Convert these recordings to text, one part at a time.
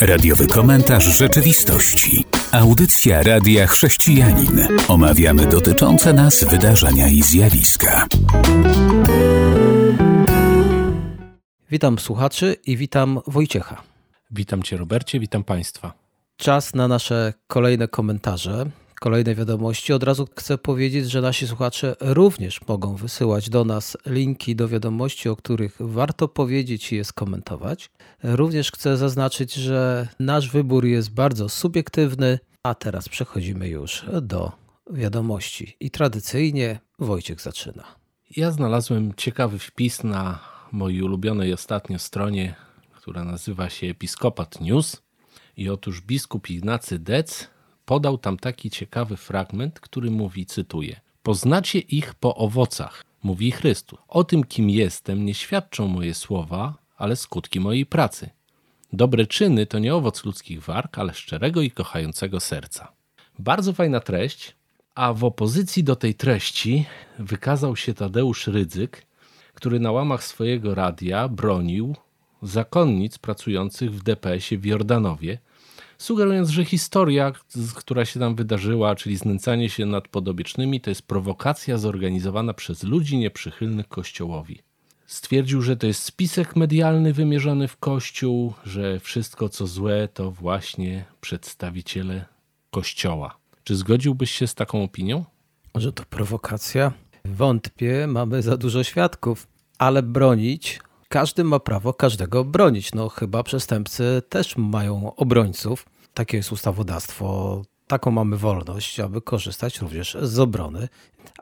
Radiowy komentarz rzeczywistości. Audycja Radia Chrześcijanin. Omawiamy dotyczące nas wydarzenia i zjawiska. Witam słuchaczy i witam Wojciecha. Witam Cię, Robercie, witam Państwa. Czas na nasze kolejne komentarze, kolejne wiadomości. Od razu chcę powiedzieć, że nasi słuchacze również mogą wysyłać do nas linki do wiadomości, o których warto powiedzieć i je skomentować. Również chcę zaznaczyć, że nasz wybór jest bardzo subiektywny, a teraz przechodzimy już do wiadomości. I tradycyjnie Wojciech zaczyna. Ja znalazłem ciekawy wpis na mojej ulubionej ostatnio stronie, która nazywa się Episkopat News. I otóż biskup Ignacy Dec podał tam taki ciekawy fragment, który mówi, cytuję: Poznacie ich po owocach, mówi Chrystus. O tym, kim jestem, nie świadczą moje słowa, ale skutki mojej pracy. Dobre czyny to nie owoc ludzkich warg, ale szczerego i kochającego serca. Bardzo fajna treść, a w opozycji do tej treści wykazał się Tadeusz Rydzyk, który na łamach swojego radia bronił zakonnic pracujących w DPS-ie w Jordanowie, sugerując, że historia, która się tam wydarzyła, czyli znęcanie się nad podobiecznymi, to jest prowokacja zorganizowana przez ludzi nieprzychylnych Kościołowi. Stwierdził, że to jest spisek medialny wymierzony w Kościół, że wszystko co złe to właśnie przedstawiciele Kościoła. Czy zgodziłbyś się z taką opinią? Że to prowokacja? Wątpię, mamy za dużo świadków, ale bronić każdy ma prawo każdego bronić. No chyba przestępcy też mają obrońców. Takie jest ustawodawstwo. Taką mamy wolność, aby korzystać również z obrony,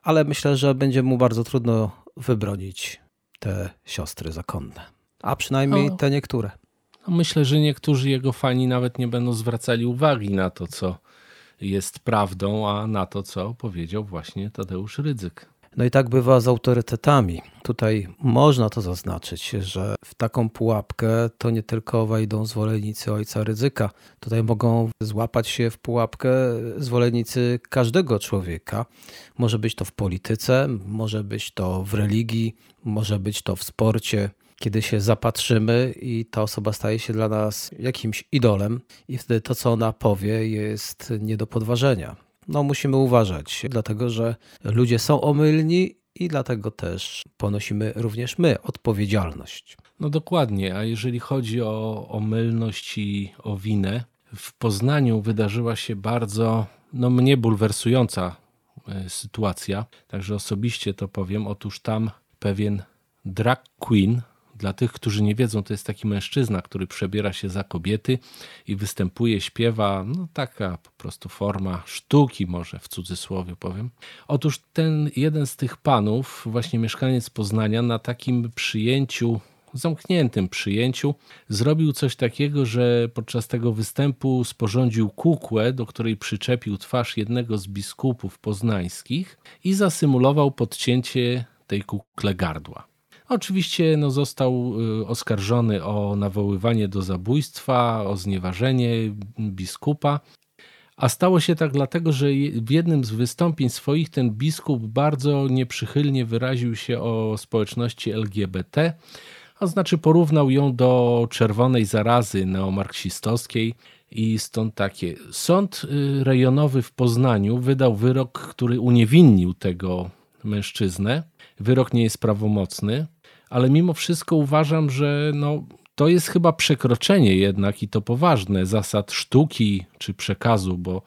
ale myślę, że będzie mu bardzo trudno wybronić te siostry zakonne, a przynajmniej te niektóre. No myślę, że niektórzy jego fani nawet nie będą zwracali uwagi na to, co jest prawdą, a na to, co powiedział właśnie Tadeusz Rydzyk. No i tak bywa z autorytetami. Tutaj można to zaznaczyć, że w taką pułapkę to nie tylko wejdą zwolennicy ojca ryzyka. Tutaj mogą złapać się w pułapkę zwolennicy każdego człowieka. Może być to w polityce, może być to w religii, może być to w sporcie. Kiedy się zapatrzymy i ta osoba staje się dla nas jakimś idolem, i wtedy to, co ona powie, jest nie do podważenia no musimy uważać, dlatego że ludzie są omylni i dlatego też ponosimy również my odpowiedzialność. No dokładnie, a jeżeli chodzi o omylność i o winę, w Poznaniu wydarzyła się bardzo no, mnie bulwersująca e, sytuacja, także osobiście to powiem. Otóż tam pewien drag queen dla tych, którzy nie wiedzą, to jest taki mężczyzna, który przebiera się za kobiety i występuje, śpiewa, no taka po prostu forma sztuki, może w cudzysłowie powiem. Otóż ten jeden z tych panów, właśnie mieszkaniec Poznania, na takim przyjęciu zamkniętym przyjęciu, zrobił coś takiego, że podczas tego występu sporządził kukłę, do której przyczepił twarz jednego z biskupów poznańskich i zasymulował podcięcie tej kukle gardła. Oczywiście no, został y, oskarżony o nawoływanie do zabójstwa, o znieważenie biskupa. A stało się tak dlatego, że w jednym z wystąpień swoich ten biskup bardzo nieprzychylnie wyraził się o społeczności LGBT, a znaczy porównał ją do czerwonej zarazy neomarksistowskiej i stąd takie. Sąd y, rejonowy w Poznaniu wydał wyrok, który uniewinnił tego mężczyznę. Wyrok nie jest prawomocny ale mimo wszystko uważam, że no, to jest chyba przekroczenie jednak i to poważne zasad sztuki czy przekazu, bo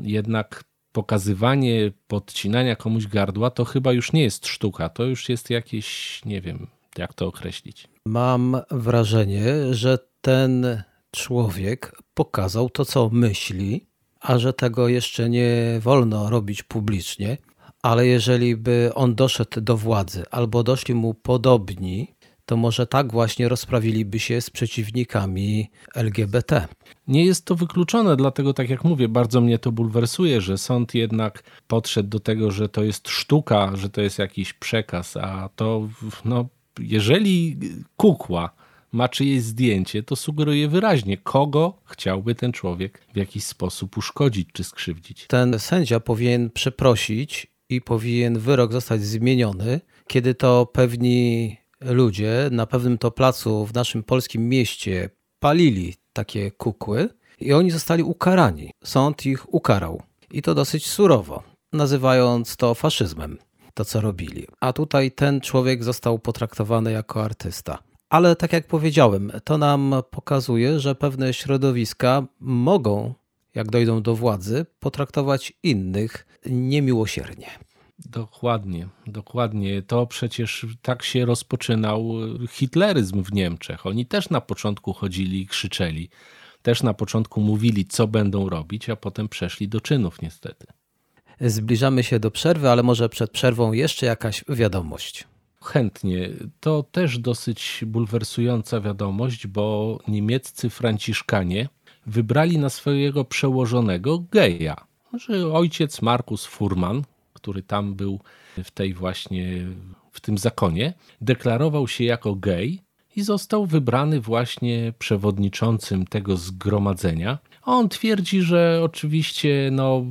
jednak pokazywanie podcinania komuś gardła to chyba już nie jest sztuka, to już jest jakieś, nie wiem, jak to określić. Mam wrażenie, że ten człowiek pokazał to, co myśli, a że tego jeszcze nie wolno robić publicznie, ale jeżeli by on doszedł do władzy albo doszli mu podobni, to może tak właśnie rozprawiliby się z przeciwnikami LGBT. Nie jest to wykluczone, dlatego tak jak mówię, bardzo mnie to bulwersuje, że sąd jednak podszedł do tego, że to jest sztuka, że to jest jakiś przekaz, a to no, jeżeli kukła ma czyjeś zdjęcie, to sugeruje wyraźnie, kogo chciałby ten człowiek w jakiś sposób uszkodzić czy skrzywdzić. Ten sędzia powinien przeprosić i powinien wyrok zostać zmieniony, kiedy to pewni ludzie na pewnym to placu w naszym polskim mieście palili takie kukły i oni zostali ukarani. Sąd ich ukarał. I to dosyć surowo, nazywając to faszyzmem, to co robili. A tutaj ten człowiek został potraktowany jako artysta. Ale tak jak powiedziałem, to nam pokazuje, że pewne środowiska mogą, jak dojdą do władzy, potraktować innych niemiłosiernie. Dokładnie, dokładnie. To przecież tak się rozpoczynał hitleryzm w Niemczech. Oni też na początku chodzili i krzyczeli. Też na początku mówili, co będą robić, a potem przeszli do czynów, niestety. Zbliżamy się do przerwy, ale może przed przerwą jeszcze jakaś wiadomość. Chętnie. To też dosyć bulwersująca wiadomość, bo niemieccy franciszkanie wybrali na swojego przełożonego geja. Że ojciec Markus Furman, który tam był w tej właśnie, w tym zakonie, deklarował się jako gej i został wybrany właśnie przewodniczącym tego zgromadzenia. On twierdzi, że oczywiście no,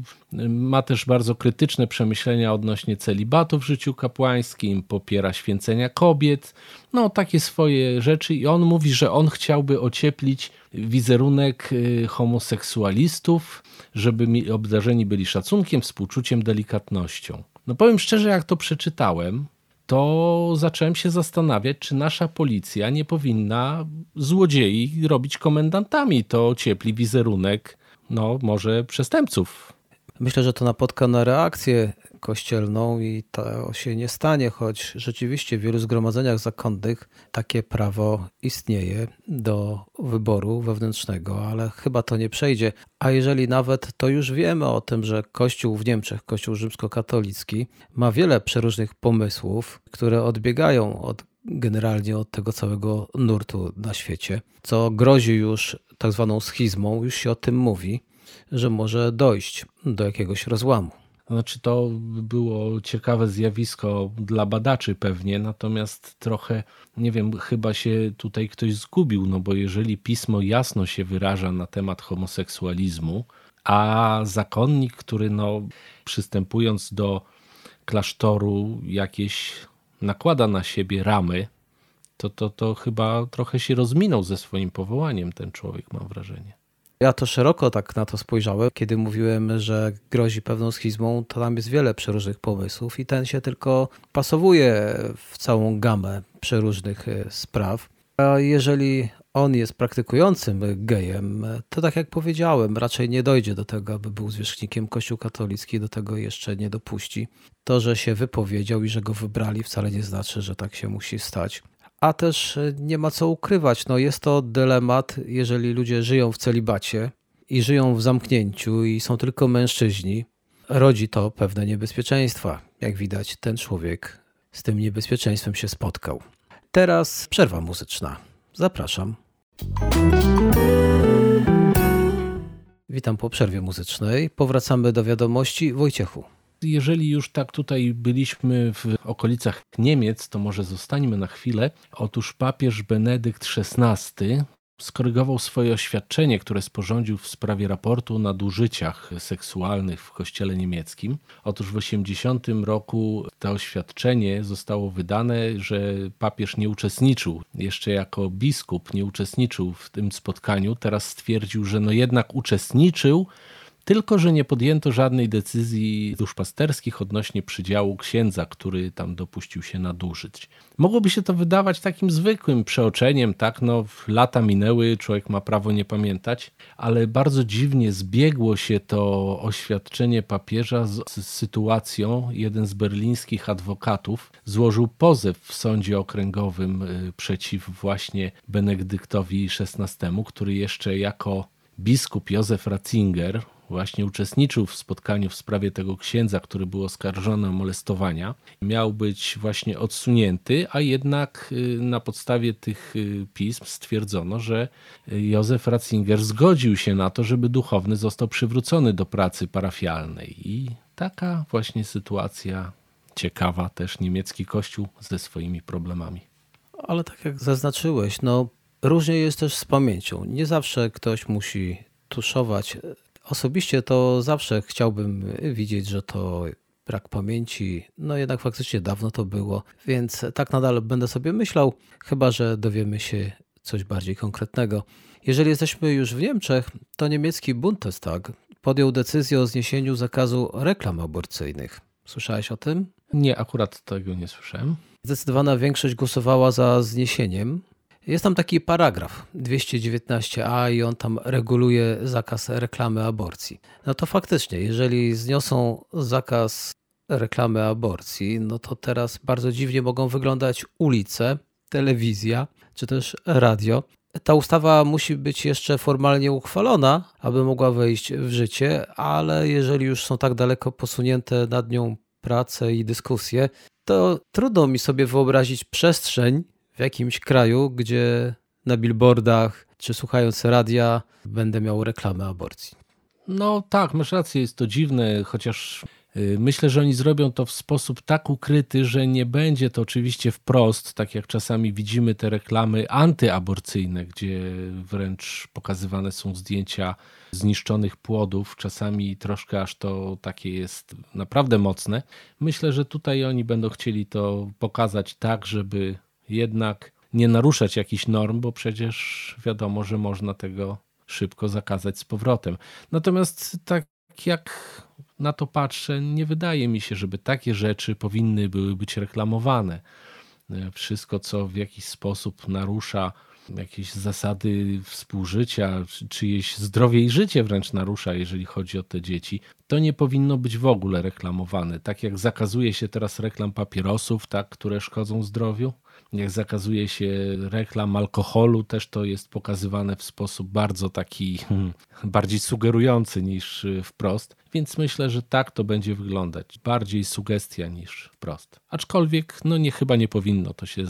ma też bardzo krytyczne przemyślenia odnośnie celibatu w życiu kapłańskim, popiera święcenia kobiet, no takie swoje rzeczy i on mówi, że on chciałby ocieplić wizerunek y, homoseksualistów, żeby obdarzeni byli szacunkiem, współczuciem, delikatnością. No powiem szczerze, jak to przeczytałem, to zacząłem się zastanawiać, czy nasza policja nie powinna złodziei robić komendantami. To ciepli wizerunek, no może przestępców. Myślę, że to napotka na reakcję kościelną i to się nie stanie, choć rzeczywiście w wielu zgromadzeniach zakonnych takie prawo istnieje do wyboru wewnętrznego, ale chyba to nie przejdzie. A jeżeli nawet, to już wiemy o tym, że Kościół w Niemczech, Kościół rzymskokatolicki, ma wiele przeróżnych pomysłów, które odbiegają od generalnie od tego całego nurtu na świecie, co grozi już tak zwaną schizmą, już się o tym mówi, że może dojść do jakiegoś rozłamu. Znaczy, to było ciekawe zjawisko dla badaczy pewnie, natomiast trochę, nie wiem, chyba się tutaj ktoś zgubił, no bo jeżeli pismo jasno się wyraża na temat homoseksualizmu, a zakonnik, który no, przystępując do klasztoru jakieś nakłada na siebie ramy, to, to, to chyba trochę się rozminął ze swoim powołaniem ten człowiek, mam wrażenie. Ja to szeroko tak na to spojrzałem, kiedy mówiłem, że grozi pewną schizmą, to tam jest wiele przeróżnych pomysłów i ten się tylko pasowuje w całą gamę przeróżnych e, spraw. A jeżeli on jest praktykującym gejem, to tak jak powiedziałem, raczej nie dojdzie do tego, aby był zwierzchnikiem Kościół katolicki, do tego jeszcze nie dopuści. To, że się wypowiedział i że go wybrali, wcale nie znaczy, że tak się musi stać a też e, nie ma co ukrywać. No jest to dylemat, jeżeli ludzie żyją w celibacie i żyją w zamknięciu i są tylko mężczyźni, rodzi to pewne niebezpieczeństwa. Jak widać, ten człowiek z tym niebezpieczeństwem się spotkał. Teraz przerwa muzyczna. Zapraszam. Witam po przerwie muzycznej. Powracamy do wiadomości Wojciechu. Jeżeli już tak tutaj byliśmy w okolicach Niemiec, to może zostańmy na chwilę. Otóż papież Benedykt XVI skorygował swoje oświadczenie, które sporządził w sprawie raportu o nadużyciach seksualnych w kościele niemieckim. Otóż w 80 roku to oświadczenie zostało wydane, że papież nie uczestniczył, jeszcze jako biskup nie uczestniczył w tym spotkaniu. Teraz stwierdził, że no jednak uczestniczył, tylko, że nie podjęto żadnej decyzji duszpasterskich odnośnie przydziału księdza, który tam dopuścił się nadużyć. Mogłoby się to wydawać takim zwykłym przeoczeniem, tak, no lata minęły, człowiek ma prawo nie pamiętać, ale bardzo dziwnie zbiegło się to oświadczenie papieża z, z sytuacją. Jeden z berlińskich adwokatów złożył pozew w sądzie okręgowym y, przeciw właśnie Benedyktowi XVI, który jeszcze jako biskup Józef Ratzinger, właśnie uczestniczył w spotkaniu w sprawie tego księdza, który był oskarżony o molestowania, miał być właśnie odsunięty, a jednak y, na podstawie tych y, pism stwierdzono, że Józef Ratzinger zgodził się na to, żeby duchowny został przywrócony do pracy parafialnej. I taka właśnie sytuacja ciekawa też niemiecki kościół ze swoimi problemami. Ale tak jak zaznaczyłeś, no różnie jest też z pamięcią. Nie zawsze ktoś musi tuszować Osobiście to zawsze chciałbym widzieć, że to brak pamięci, no jednak faktycznie dawno to było, więc tak nadal będę sobie myślał, chyba że dowiemy się coś bardziej konkretnego. Jeżeli jesteśmy już w Niemczech, to niemiecki Bundestag podjął decyzję o zniesieniu zakazu reklam aborcyjnych. Słyszałeś o tym? Nie, akurat tego nie słyszałem. Zdecydowana większość głosowała za zniesieniem. Jest tam taki paragraf 219a i on tam reguluje zakaz reklamy aborcji. No to faktycznie, jeżeli zniosą zakaz reklamy aborcji, no to teraz bardzo dziwnie mogą wyglądać ulice, telewizja czy też radio. Ta ustawa musi być jeszcze formalnie uchwalona, aby mogła wejść w życie, ale jeżeli już są tak daleko posunięte nad nią prace i dyskusje, to trudno mi sobie wyobrazić przestrzeń w jakimś kraju, gdzie na billboardach czy słuchając radia będę miał reklamę aborcji. No tak, masz rację, jest to dziwne, chociaż y, myślę, że oni zrobią to w sposób tak ukryty, że nie będzie to oczywiście wprost, tak jak czasami widzimy te reklamy antyaborcyjne, gdzie wręcz pokazywane są zdjęcia zniszczonych płodów, czasami troszkę aż to takie jest naprawdę mocne. Myślę, że tutaj oni będą chcieli to pokazać tak, żeby jednak nie naruszać jakichś norm, bo przecież wiadomo, że można tego szybko zakazać z powrotem. Natomiast tak jak na to patrzę, nie wydaje mi się, żeby takie rzeczy powinny były być reklamowane. Wszystko, co w jakiś sposób narusza jakieś zasady współżycia, czyjeś zdrowie i życie wręcz narusza, jeżeli chodzi o te dzieci, to nie powinno być w ogóle reklamowane. Tak jak zakazuje się teraz reklam papierosów, tak, które szkodzą zdrowiu, jak zakazuje się reklam alkoholu, też to jest pokazywane w sposób bardzo taki hmm, bardziej sugerujący niż y, wprost. Więc myślę, że tak to będzie wyglądać. Bardziej sugestia niż wprost. Aczkolwiek, no nie chyba nie powinno to się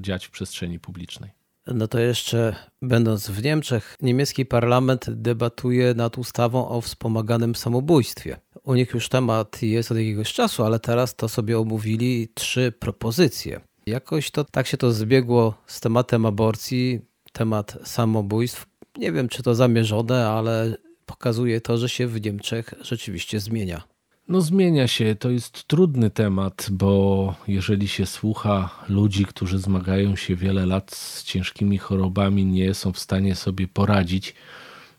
dziać w przestrzeni publicznej. No to jeszcze będąc w Niemczech, niemiecki parlament debatuje nad ustawą o wspomaganym samobójstwie. U nich już temat jest od jakiegoś czasu, ale teraz to sobie omówili trzy propozycje. Jakoś to tak się to zbiegło z tematem aborcji, temat samobójstw. Nie wiem, czy to zamierzone, ale pokazuje to, że się w Niemczech rzeczywiście zmienia. No zmienia się, to jest trudny temat, bo jeżeli się słucha ludzi, którzy zmagają się wiele lat z ciężkimi chorobami, nie są w stanie sobie poradzić,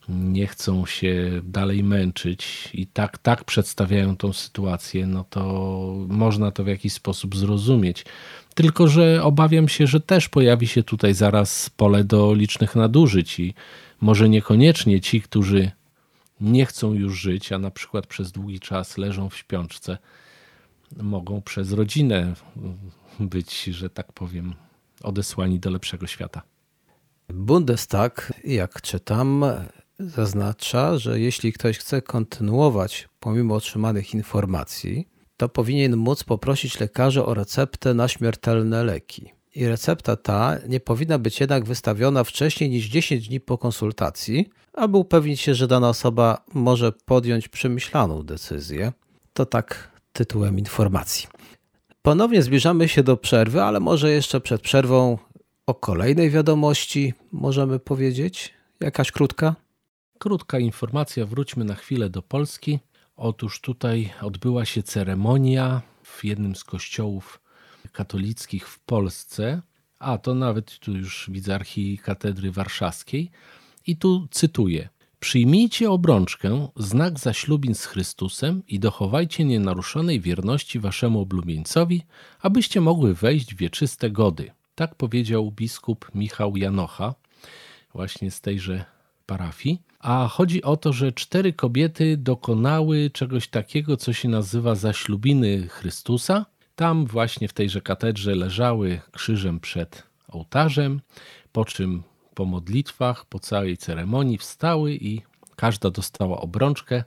nie chcą się dalej męczyć i tak, tak przedstawiają tą sytuację, no to można to w jakiś sposób zrozumieć. Tylko, że obawiam się, że też pojawi się tutaj zaraz pole do licznych nadużyć i może niekoniecznie ci, którzy nie chcą już żyć, a na przykład przez długi czas leżą w śpiączce, mogą przez rodzinę być, że tak powiem, odesłani do lepszego świata. Bundestag, jak czytam, zaznacza, że jeśli ktoś chce kontynuować pomimo otrzymanych informacji, to powinien móc poprosić lekarza o receptę na śmiertelne leki. I recepta ta nie powinna być jednak wystawiona wcześniej niż 10 dni po konsultacji, aby upewnić się, że dana osoba może podjąć przemyślaną decyzję. To tak tytułem informacji. Ponownie zbliżamy się do przerwy, ale może jeszcze przed przerwą o kolejnej wiadomości możemy powiedzieć? Jakaś krótka? Krótka informacja, wróćmy na chwilę do Polski. Otóż tutaj odbyła się ceremonia w jednym z kościołów katolickich w Polsce, a to nawet tu już widzę archikatedry warszawskiej. I tu cytuję. Przyjmijcie obrączkę, znak zaślubin z Chrystusem i dochowajcie nienaruszonej wierności waszemu oblubieńcowi, abyście mogły wejść w wieczyste gody. Tak powiedział biskup Michał Janocha, właśnie z tejże parafii. A chodzi o to, że cztery kobiety dokonały czegoś takiego, co się nazywa zaślubiny Chrystusa. Tam właśnie w tejże katedrze leżały krzyżem przed ołtarzem, po czym po modlitwach, po całej ceremonii wstały i każda dostała obrączkę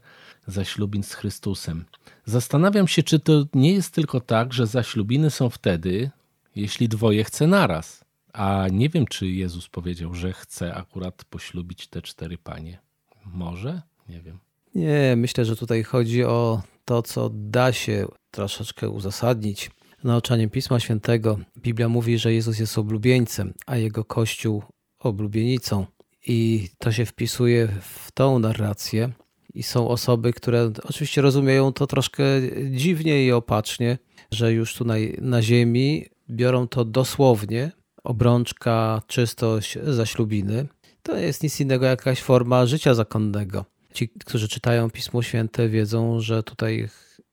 zaślubin z Chrystusem. Zastanawiam się, czy to nie jest tylko tak, że zaślubiny są wtedy, jeśli dwoje chce naraz. A nie wiem, czy Jezus powiedział, że chce akurat poślubić te cztery panie. Może? Nie wiem. Nie, myślę, że tutaj chodzi o to, co da się troszeczkę uzasadnić nauczaniem Pisma Świętego. Biblia mówi, że Jezus jest oblubieńcem, a jego Kościół oblubienicą. I to się wpisuje w tą narrację. I są osoby, które oczywiście rozumieją to troszkę dziwnie i opacznie, że już tu na, na ziemi biorą to dosłownie, obrączka, czystość zaślubiny. to jest nic innego jak jakaś forma życia zakonnego. Ci, którzy czytają Pismo Święte, wiedzą, że tutaj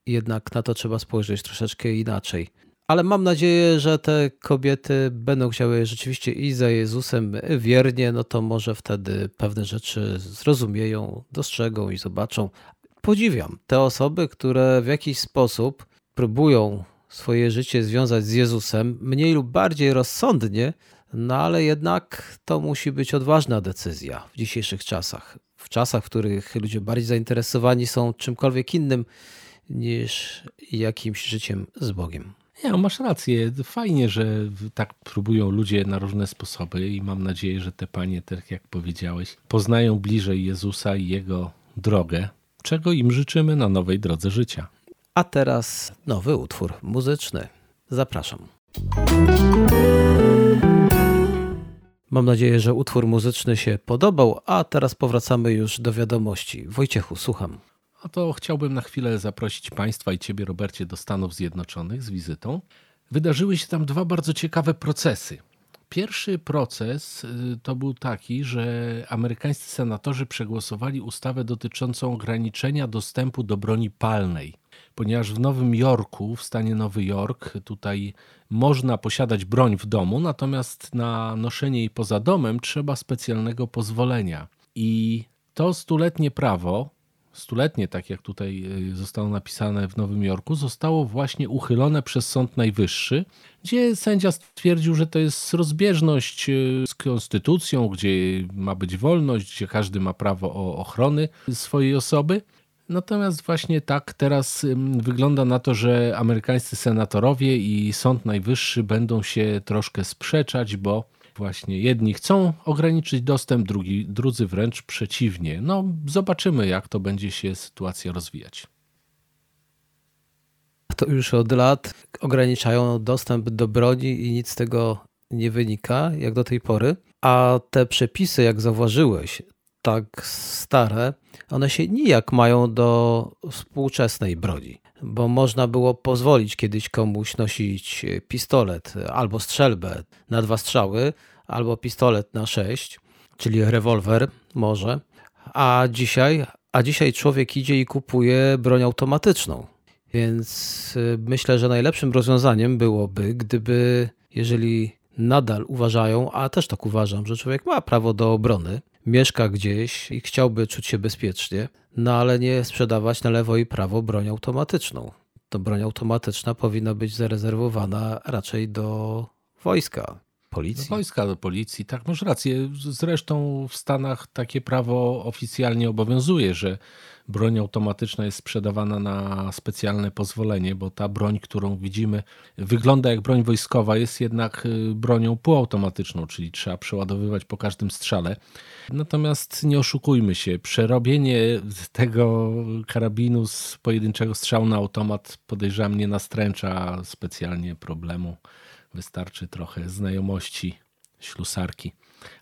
jednak na to trzeba spojrzeć troszeczkę inaczej. Ale mam nadzieję, że te kobiety będą chciały rzeczywiście iść za Jezusem wiernie, no to może wtedy pewne rzeczy zrozumieją, dostrzegą i zobaczą. Podziwiam te osoby, które w jakiś sposób próbują swoje życie związać z Jezusem, mniej lub bardziej rozsądnie, no ale jednak to musi być odważna decyzja w dzisiejszych czasach. W czasach, w których ludzie bardziej zainteresowani są czymkolwiek innym niż jakimś życiem z Bogiem. Nie, masz rację. Fajnie, że tak próbują ludzie na różne sposoby i mam nadzieję, że te panie, tak jak powiedziałeś, poznają bliżej Jezusa i Jego drogę, czego im życzymy na nowej drodze życia. A teraz nowy utwór muzyczny. Zapraszam. Mam nadzieję, że utwór muzyczny się podobał, a teraz powracamy już do wiadomości. Wojciechu, słucham. A to chciałbym na chwilę zaprosić Państwa i Ciebie, Robercie, do Stanów Zjednoczonych z wizytą. Wydarzyły się tam dwa bardzo ciekawe procesy. Pierwszy proces y, to był taki, że amerykańscy senatorzy przegłosowali ustawę dotyczącą ograniczenia dostępu do broni palnej ponieważ w Nowym Jorku, w stanie Nowy Jork, tutaj można posiadać broń w domu, natomiast na noszenie jej poza domem trzeba specjalnego pozwolenia. I to stuletnie prawo, stuletnie, tak jak tutaj y, zostało napisane w Nowym Jorku, zostało właśnie uchylone przez Sąd Najwyższy, gdzie sędzia stwierdził, że to jest rozbieżność y, z konstytucją, gdzie ma być wolność, gdzie każdy ma prawo o ochrony swojej osoby. Natomiast właśnie tak teraz wygląda na to, że amerykańscy senatorowie i Sąd Najwyższy będą się troszkę sprzeczać, bo właśnie jedni chcą ograniczyć dostęp, drugi, drudzy wręcz przeciwnie. No, zobaczymy, jak to będzie się sytuacja rozwijać. To już od lat ograniczają dostęp do broni i nic z tego nie wynika, jak do tej pory. A te przepisy, jak zauważyłeś, tak stare, one się nijak mają do współczesnej broni, bo można było pozwolić kiedyś komuś nosić pistolet albo strzelbę na dwa strzały, albo pistolet na sześć, czyli rewolwer może, a dzisiaj, a dzisiaj człowiek idzie i kupuje broń automatyczną. Więc y, myślę, że najlepszym rozwiązaniem byłoby, gdyby, jeżeli nadal uważają, a też tak uważam, że człowiek ma prawo do obrony, mieszka gdzieś i chciałby czuć się bezpiecznie, no ale nie sprzedawać na lewo i prawo broń automatyczną. To broń automatyczna powinna być zarezerwowana raczej do wojska, policji. Do wojska, do policji, tak, masz rację. Zresztą w Stanach takie prawo oficjalnie obowiązuje, że broń automatyczna jest sprzedawana na specjalne pozwolenie, bo ta broń, którą widzimy, wygląda jak broń wojskowa, jest jednak y, bronią półautomatyczną, czyli trzeba przeładowywać po każdym strzale. Natomiast nie oszukujmy się, przerobienie tego karabinu z pojedynczego strzału na automat podejrzewam nie nastręcza specjalnie problemu. Wystarczy trochę znajomości ślusarki,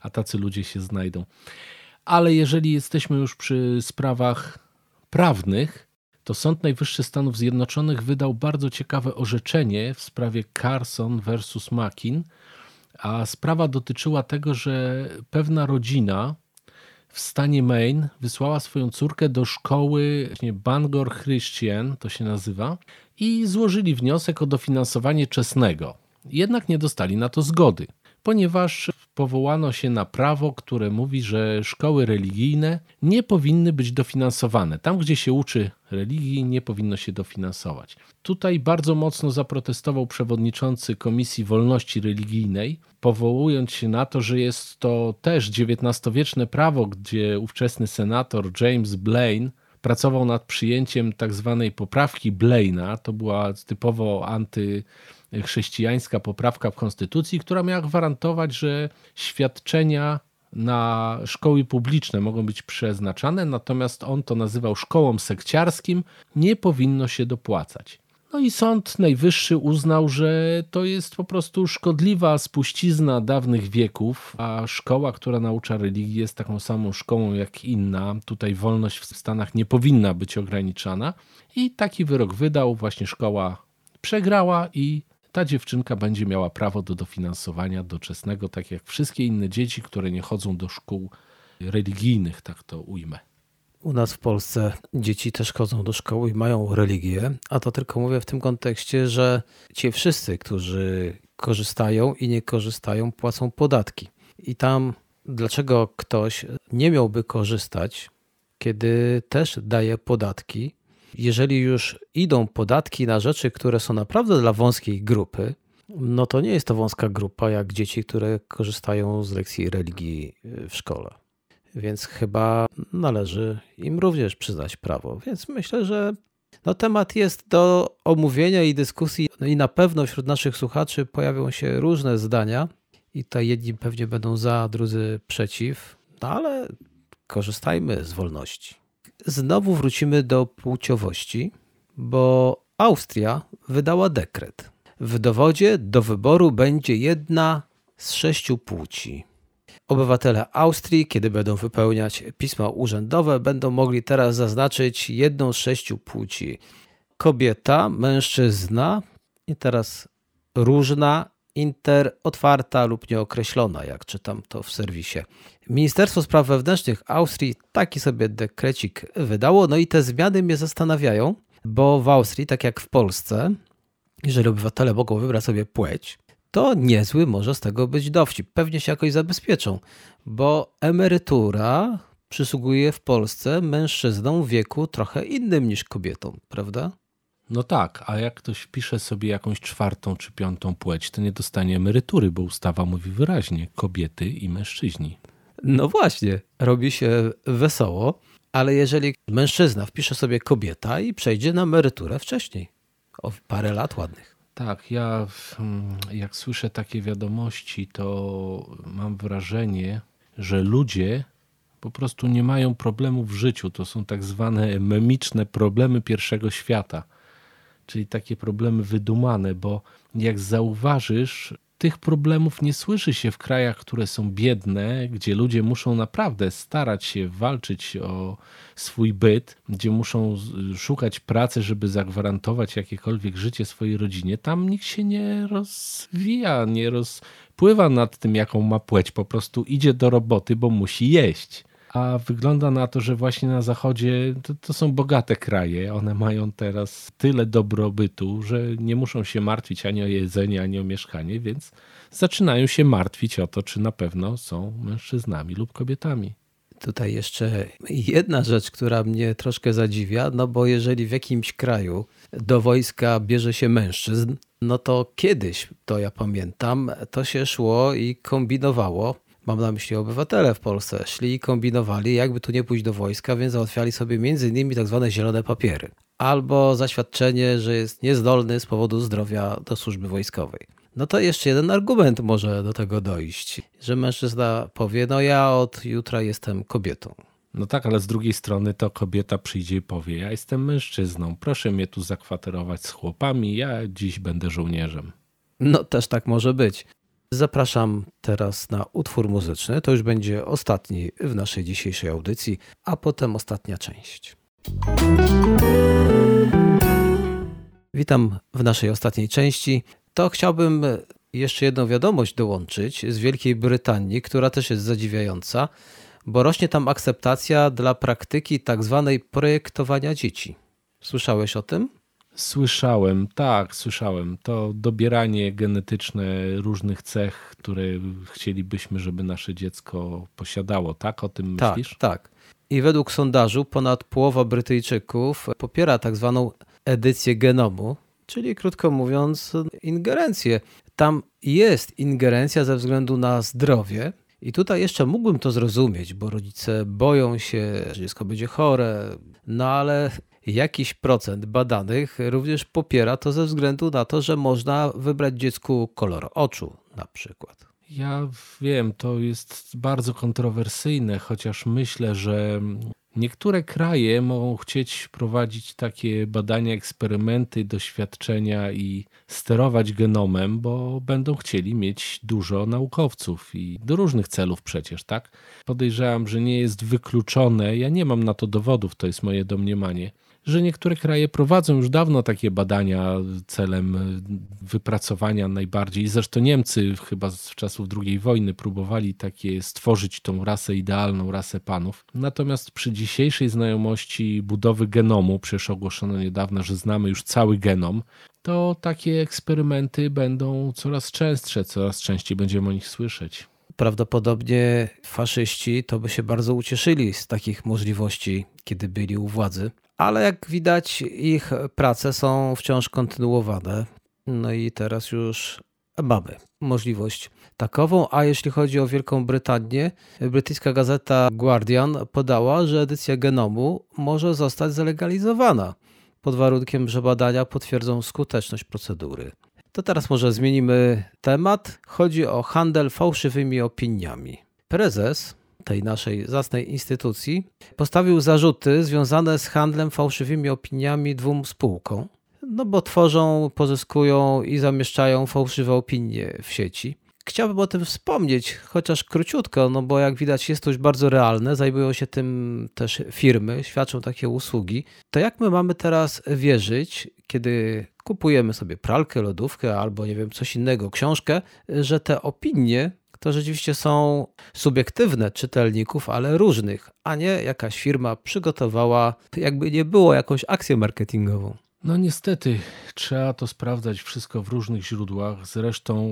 a tacy ludzie się znajdą. Ale jeżeli jesteśmy już przy sprawach prawnych, to Sąd Najwyższy Stanów Zjednoczonych wydał bardzo ciekawe orzeczenie w sprawie Carson versus Makin, a sprawa dotyczyła tego, że pewna rodzina w stanie Maine wysłała swoją córkę do szkoły Bangor Christian, to się nazywa, i złożyli wniosek o dofinansowanie czesnego. Jednak nie dostali na to zgody ponieważ powołano się na prawo, które mówi, że szkoły religijne nie powinny być dofinansowane. Tam, gdzie się uczy religii, nie powinno się dofinansować. Tutaj bardzo mocno zaprotestował przewodniczący Komisji Wolności Religijnej, powołując się na to, że jest to też XIX-wieczne prawo, gdzie ówczesny senator James Blaine pracował nad przyjęciem tak zwanej poprawki Blaina. To była typowo anty chrześcijańska poprawka w konstytucji, która miała gwarantować, że świadczenia na szkoły publiczne mogą być przeznaczane, natomiast on to nazywał szkołą sekciarskim, nie powinno się dopłacać. No i Sąd Najwyższy uznał, że to jest po prostu szkodliwa spuścizna dawnych wieków, a szkoła, która naucza religii, jest taką samą szkołą jak inna. Tutaj wolność w Stanach nie powinna być ograniczana. I taki wyrok wydał, właśnie szkoła przegrała i ta dziewczynka będzie miała prawo do dofinansowania doczesnego, tak jak wszystkie inne dzieci, które nie chodzą do szkół religijnych, tak to ujmę. U nas w Polsce dzieci też chodzą do szkoły i mają religię, a to tylko mówię w tym kontekście, że ci wszyscy, którzy korzystają i nie korzystają, płacą podatki. I tam, dlaczego ktoś nie miałby korzystać, kiedy też daje podatki, jeżeli już idą podatki na rzeczy, które są naprawdę dla wąskiej grupy, no to nie jest to wąska grupa jak dzieci, które korzystają z lekcji religii w szkole. Więc chyba należy im również przyznać prawo. Więc myślę, że no, temat jest do omówienia i dyskusji, no i na pewno wśród naszych słuchaczy pojawią się różne zdania. I tutaj jedni pewnie będą za, drudzy przeciw, no ale korzystajmy z wolności. Znowu wrócimy do płciowości, bo Austria wydała dekret. W dowodzie do wyboru będzie jedna z sześciu płci. Obywatele Austrii, kiedy będą wypełniać pisma urzędowe, będą mogli teraz zaznaczyć jedną z sześciu płci. Kobieta, mężczyzna i teraz różna, inter, otwarta lub nieokreślona, jak czytam to w serwisie. Ministerstwo Spraw Wewnętrznych Austrii taki sobie dekrecik wydało, no i te zmiany mnie zastanawiają, bo w Austrii, tak jak w Polsce, jeżeli obywatele mogą wybrać sobie płeć, to niezły może z tego być dowcip. Pewnie się jakoś zabezpieczą, bo emerytura przysługuje w Polsce mężczyznom w wieku trochę innym niż kobietom, prawda? No tak, a jak ktoś wpisze sobie jakąś czwartą czy piątą płeć, to nie dostanie emerytury, bo ustawa mówi wyraźnie kobiety i mężczyźni. No właśnie, robi się wesoło, ale jeżeli mężczyzna wpisze sobie kobieta i przejdzie na emeryturę wcześniej, o parę lat ładnych. Tak, ja jak słyszę takie wiadomości, to mam wrażenie, że ludzie po prostu nie mają problemów w życiu. To są tak zwane memiczne problemy pierwszego świata, czyli takie problemy wydumane, bo jak zauważysz, tych problemów nie słyszy się w krajach, które są biedne, gdzie ludzie muszą naprawdę starać się walczyć o swój byt, gdzie muszą szukać pracy, żeby zagwarantować jakiekolwiek życie swojej rodzinie. Tam nikt się nie rozwija, nie rozpływa nad tym, jaką ma płeć. Po prostu idzie do roboty, bo musi jeść a wygląda na to, że właśnie na zachodzie to, to, są bogate kraje. One mają teraz tyle dobrobytu, że nie muszą się martwić ani o jedzenie, ani o mieszkanie, więc zaczynają się martwić o to, czy na pewno są mężczyznami lub kobietami. Tutaj jeszcze jedna rzecz, która mnie troszkę zadziwia, no bo jeżeli w jakimś kraju do wojska bierze się mężczyzn, no to kiedyś, to ja pamiętam, to się szło i kombinowało mam na myśli obywatele w Polsce, szli i kombinowali, jakby tu nie pójść do wojska, więc załatwiali sobie między innymi tak zwane zielone papiery. Albo zaświadczenie, że jest niezdolny z powodu zdrowia do służby wojskowej. No to jeszcze jeden argument może do tego dojść, że mężczyzna powie, no ja od jutra jestem kobietą. No tak, ale z drugiej strony to kobieta przyjdzie i powie, ja jestem mężczyzną, proszę mnie tu zakwaterować z chłopami, ja dziś będę żołnierzem. No też tak może być. Zapraszam teraz na utwór muzyczny. To już będzie ostatni w naszej dzisiejszej audycji, a potem ostatnia część. Witam w naszej ostatniej części. To chciałbym jeszcze jedną wiadomość dołączyć z Wielkiej Brytanii, która też jest zadziwiająca, bo rośnie tam akceptacja dla praktyki tak zwanej projektowania dzieci. Słyszałeś o tym? Słyszałem, tak, słyszałem. To dobieranie genetyczne różnych cech, które chcielibyśmy, żeby nasze dziecko posiadało, tak? O tym tak, myślisz? Tak. I według sondażu ponad połowa Brytyjczyków popiera tak zwaną edycję genomu, czyli krótko mówiąc, ingerencję. Tam jest ingerencja ze względu na zdrowie. I tutaj jeszcze mógłbym to zrozumieć, bo rodzice boją się, że dziecko będzie chore, no ale jakiś procent badanych również popiera to ze względu na to, że można wybrać dziecku kolor oczu na przykład. Ja wiem, to jest bardzo kontrowersyjne, chociaż myślę, że niektóre kraje mogą chcieć prowadzić takie badania, eksperymenty, doświadczenia i sterować genomem, bo będą chcieli mieć dużo naukowców i do różnych celów przecież, tak? Podejrzewam, że nie jest wykluczone, ja nie mam na to dowodów, to jest moje domniemanie, że niektóre kraje prowadzą już dawno takie badania celem wypracowania najbardziej. Zresztą Niemcy chyba z czasów II wojny próbowali takie stworzyć tą rasę idealną, rasę panów. Natomiast przy dzisiejszej znajomości budowy genomu, przecież ogłoszono niedawno, że znamy już cały genom, to takie eksperymenty będą coraz częstsze, coraz częściej będziemy o nich słyszeć. Prawdopodobnie faszyści to by się bardzo ucieszyli z takich możliwości, kiedy byli u władzy. Ale jak widać, ich prace są wciąż kontynuowane. No i teraz już mamy możliwość takową. A jeśli chodzi o Wielką Brytanię, brytyjska gazeta Guardian podała, że edycja genomu może zostać zalegalizowana pod warunkiem, że badania potwierdzą skuteczność procedury. To teraz może zmienimy temat. Chodzi o handel fałszywymi opiniami. Prezes tej naszej zacnej instytucji postawił zarzuty związane z handlem fałszywymi opiniami dwóm spółkom, no bo tworzą, pozyskują i zamieszczają fałszywe opinie w sieci. Chciałbym o tym wspomnieć, chociaż króciutko, no bo jak widać jest to już bardzo realne, zajmują się tym też firmy, świadczą takie usługi. To jak my mamy teraz wierzyć, kiedy kupujemy sobie pralkę, lodówkę albo nie wiem, coś innego, książkę, że te opinie to rzeczywiście są subiektywne czytelników, ale różnych, a nie jakaś firma przygotowała, jakby nie było jakąś akcję marketingową. No niestety, trzeba to sprawdzać wszystko w różnych źródłach. Zresztą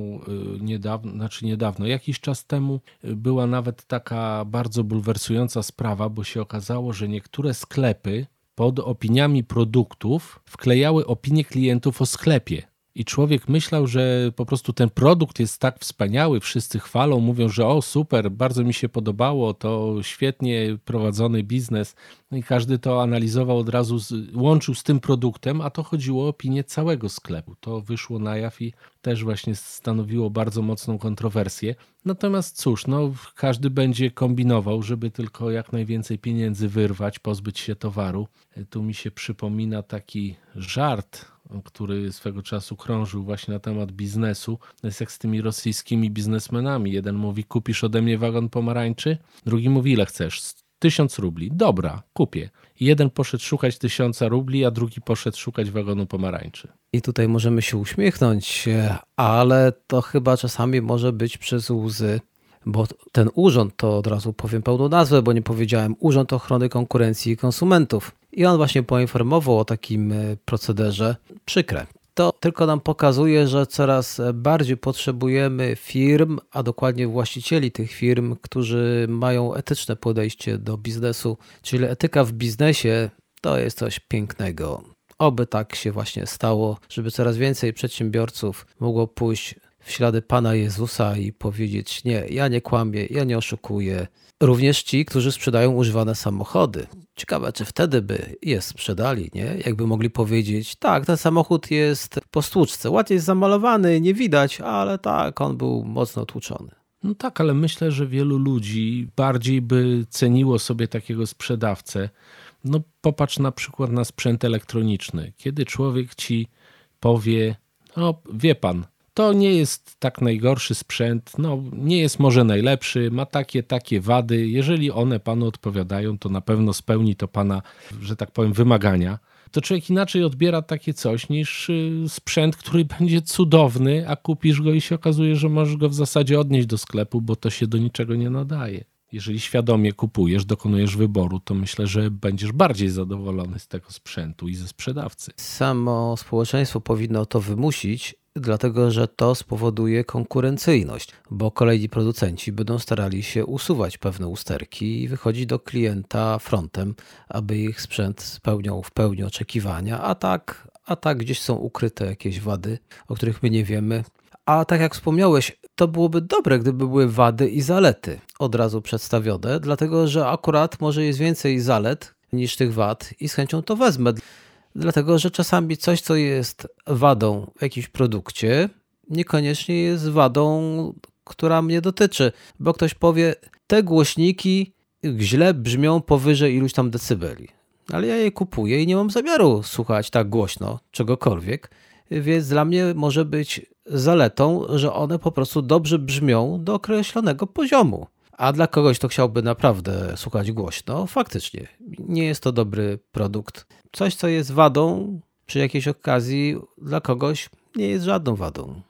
y, niedawno, znaczy niedawno, jakiś czas temu y, była nawet taka bardzo bulwersująca sprawa, bo się okazało, że niektóre sklepy pod opiniami produktów wklejały opinie klientów o sklepie. I człowiek myślał, że po prostu ten produkt jest tak wspaniały, wszyscy chwalą, mówią, że o super, bardzo mi się podobało, to świetnie prowadzony biznes. No i każdy to analizował od razu, łączył z tym produktem, a to chodziło o opinię całego sklepu. To wyszło na jaw i też właśnie stanowiło bardzo mocną kontrowersję. Natomiast cóż, no, każdy będzie kombinował, żeby tylko jak najwięcej pieniędzy wyrwać, pozbyć się towaru. Tu mi się przypomina taki żart który swego czasu krążył właśnie na temat biznesu. To jest jak z tymi rosyjskimi biznesmenami. Jeden mówi, kupisz ode mnie wagon pomarańczy, drugi mówi, ile chcesz? Tysiąc rubli. Dobra, kupię. Jeden poszedł szukać tysiąca rubli, a drugi poszedł szukać wagonu pomarańczy. I tutaj możemy się uśmiechnąć, ale to chyba czasami może być przez łzy bo ten urząd, to od razu powiem pełną nazwę, bo nie powiedziałem, Urząd Ochrony Konkurencji i Konsumentów. I on właśnie poinformował o takim e, procederze. Przykre. To tylko nam pokazuje, że coraz bardziej potrzebujemy firm, a dokładnie właścicieli tych firm, którzy mają etyczne podejście do biznesu. Czyli etyka w biznesie to jest coś pięknego. Oby tak się właśnie stało, żeby coraz więcej przedsiębiorców mogło pójść w ślady Pana Jezusa i powiedzieć: Nie, ja nie kłamię, ja nie oszukuję. Również ci, którzy sprzedają używane samochody. Ciekawe, czy wtedy by je sprzedali, nie? Jakby mogli powiedzieć: Tak, ten samochód jest po stłuczce, ładnie jest zamalowany, nie widać, ale tak, on był mocno tłuczony. No tak, ale myślę, że wielu ludzi bardziej by ceniło sobie takiego sprzedawcę. No popatrz na przykład na sprzęt elektroniczny. Kiedy człowiek ci powie: No, wie pan, to nie jest tak najgorszy sprzęt, no nie jest może najlepszy, ma takie, takie wady. Jeżeli one panu odpowiadają, to na pewno spełni to pana, że tak powiem, wymagania. To człowiek inaczej odbiera takie coś niż y, sprzęt, który będzie cudowny, a kupisz go i się okazuje, że możesz go w zasadzie odnieść do sklepu, bo to się do niczego nie nadaje. Jeżeli świadomie kupujesz, dokonujesz wyboru, to myślę, że będziesz bardziej zadowolony z tego sprzętu i ze sprzedawcy. Samo społeczeństwo powinno to wymusić, dlatego że to spowoduje konkurencyjność, bo kolejni producenci będą starali się usuwać pewne usterki i wychodzić do klienta frontem, aby ich sprzęt spełniał w pełni oczekiwania, a tak, a tak gdzieś są ukryte jakieś wady, o których my nie wiemy. A tak jak wspomniałeś, to byłoby dobre, gdyby były wady i zalety od razu przedstawione, dlatego że akurat może jest więcej zalet niż tych wad i z chęcią to wezmę dlatego że czasami coś, co jest wadą w jakimś produkcie, niekoniecznie jest wadą, która mnie dotyczy, bo ktoś powie, te głośniki źle brzmią powyżej iluś tam decybeli. Ale ja je kupuję i nie mam zamiaru słuchać tak głośno czegokolwiek, więc dla mnie może być zaletą, że one po prostu dobrze brzmią do określonego poziomu. A dla kogoś, kto chciałby naprawdę słuchać głośno, faktycznie nie jest to dobry produkt. Coś, co jest wadą przy jakiejś okazji, dla kogoś nie jest żadną wadą.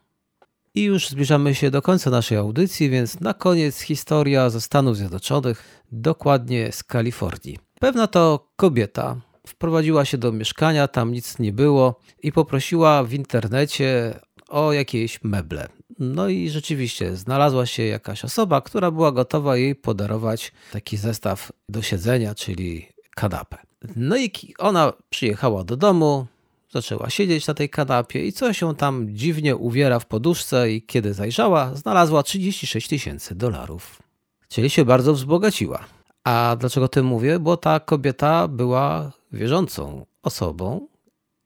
I już zbliżamy się do końca naszej audycji, więc na koniec historia ze Stanów Zjednoczonych, dokładnie z Kalifornii. Pewna to kobieta wprowadziła się do mieszkania, tam nic nie było i poprosiła w internecie o jakieś meble. No i rzeczywiście znalazła się jakaś osoba, która była gotowa jej podarować taki zestaw do siedzenia, czyli kanapę. No i ona przyjechała do domu, zaczęła siedzieć na tej kanapie i coś się tam dziwnie uwiera w poduszce i kiedy zajrzała, znalazła 36 tysięcy dolarów. Czyli się bardzo wzbogaciła. A dlaczego o tym mówię? Bo ta kobieta była wierzącą osobą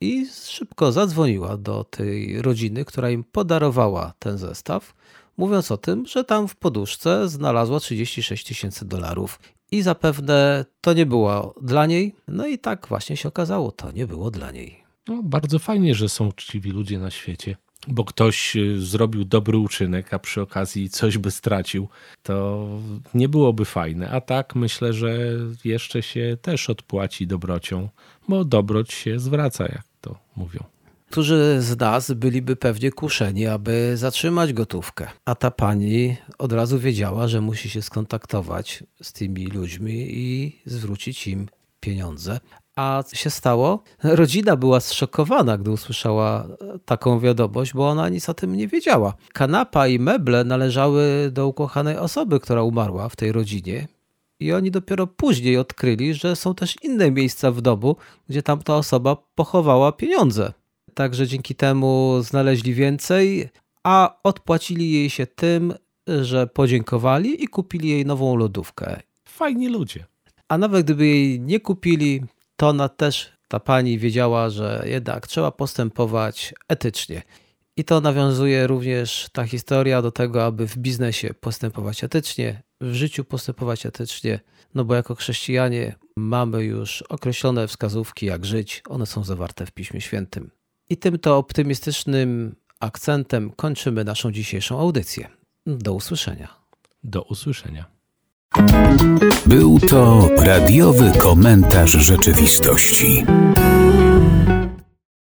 i szybko zadzwoniła do tej rodziny, która im podarowała ten zestaw, mówiąc o tym, że tam w poduszce znalazła 36 tysięcy dolarów i zapewne to nie było dla niej. No i tak właśnie się okazało, to nie było dla niej. No, bardzo fajnie, że są uczciwi ludzie na świecie bo ktoś y, zrobił dobry uczynek, a przy okazji coś by stracił, to nie byłoby fajne. A tak myślę, że jeszcze się też odpłaci dobrocią, bo dobroć się zwraca, jak to mówią. Którzy z nas byliby pewnie kuszeni, aby zatrzymać gotówkę. A ta pani od razu wiedziała, że musi się skontaktować z tymi ludźmi i zwrócić im pieniądze. A co się stało? Rodzina była zszokowana, gdy usłyszała taką wiadomość, bo ona nic o tym nie wiedziała. Kanapa i meble należały do ukochanej osoby, która umarła w tej rodzinie. I oni dopiero później odkryli, że są też inne miejsca w domu, gdzie tamta osoba pochowała pieniądze. Także dzięki temu znaleźli więcej, a odpłacili jej się tym, że podziękowali i kupili jej nową lodówkę. Fajni ludzie. A nawet gdyby jej nie kupili, to ona też, ta pani wiedziała, że jednak trzeba postępować etycznie. I to nawiązuje również ta historia do tego, aby w biznesie postępować etycznie, w życiu postępować etycznie, no bo jako chrześcijanie mamy już określone wskazówki, jak żyć, one są zawarte w Piśmie Świętym. I tym to optymistycznym akcentem kończymy naszą dzisiejszą audycję. Do usłyszenia. Do usłyszenia. Był to radiowy komentarz rzeczywistości.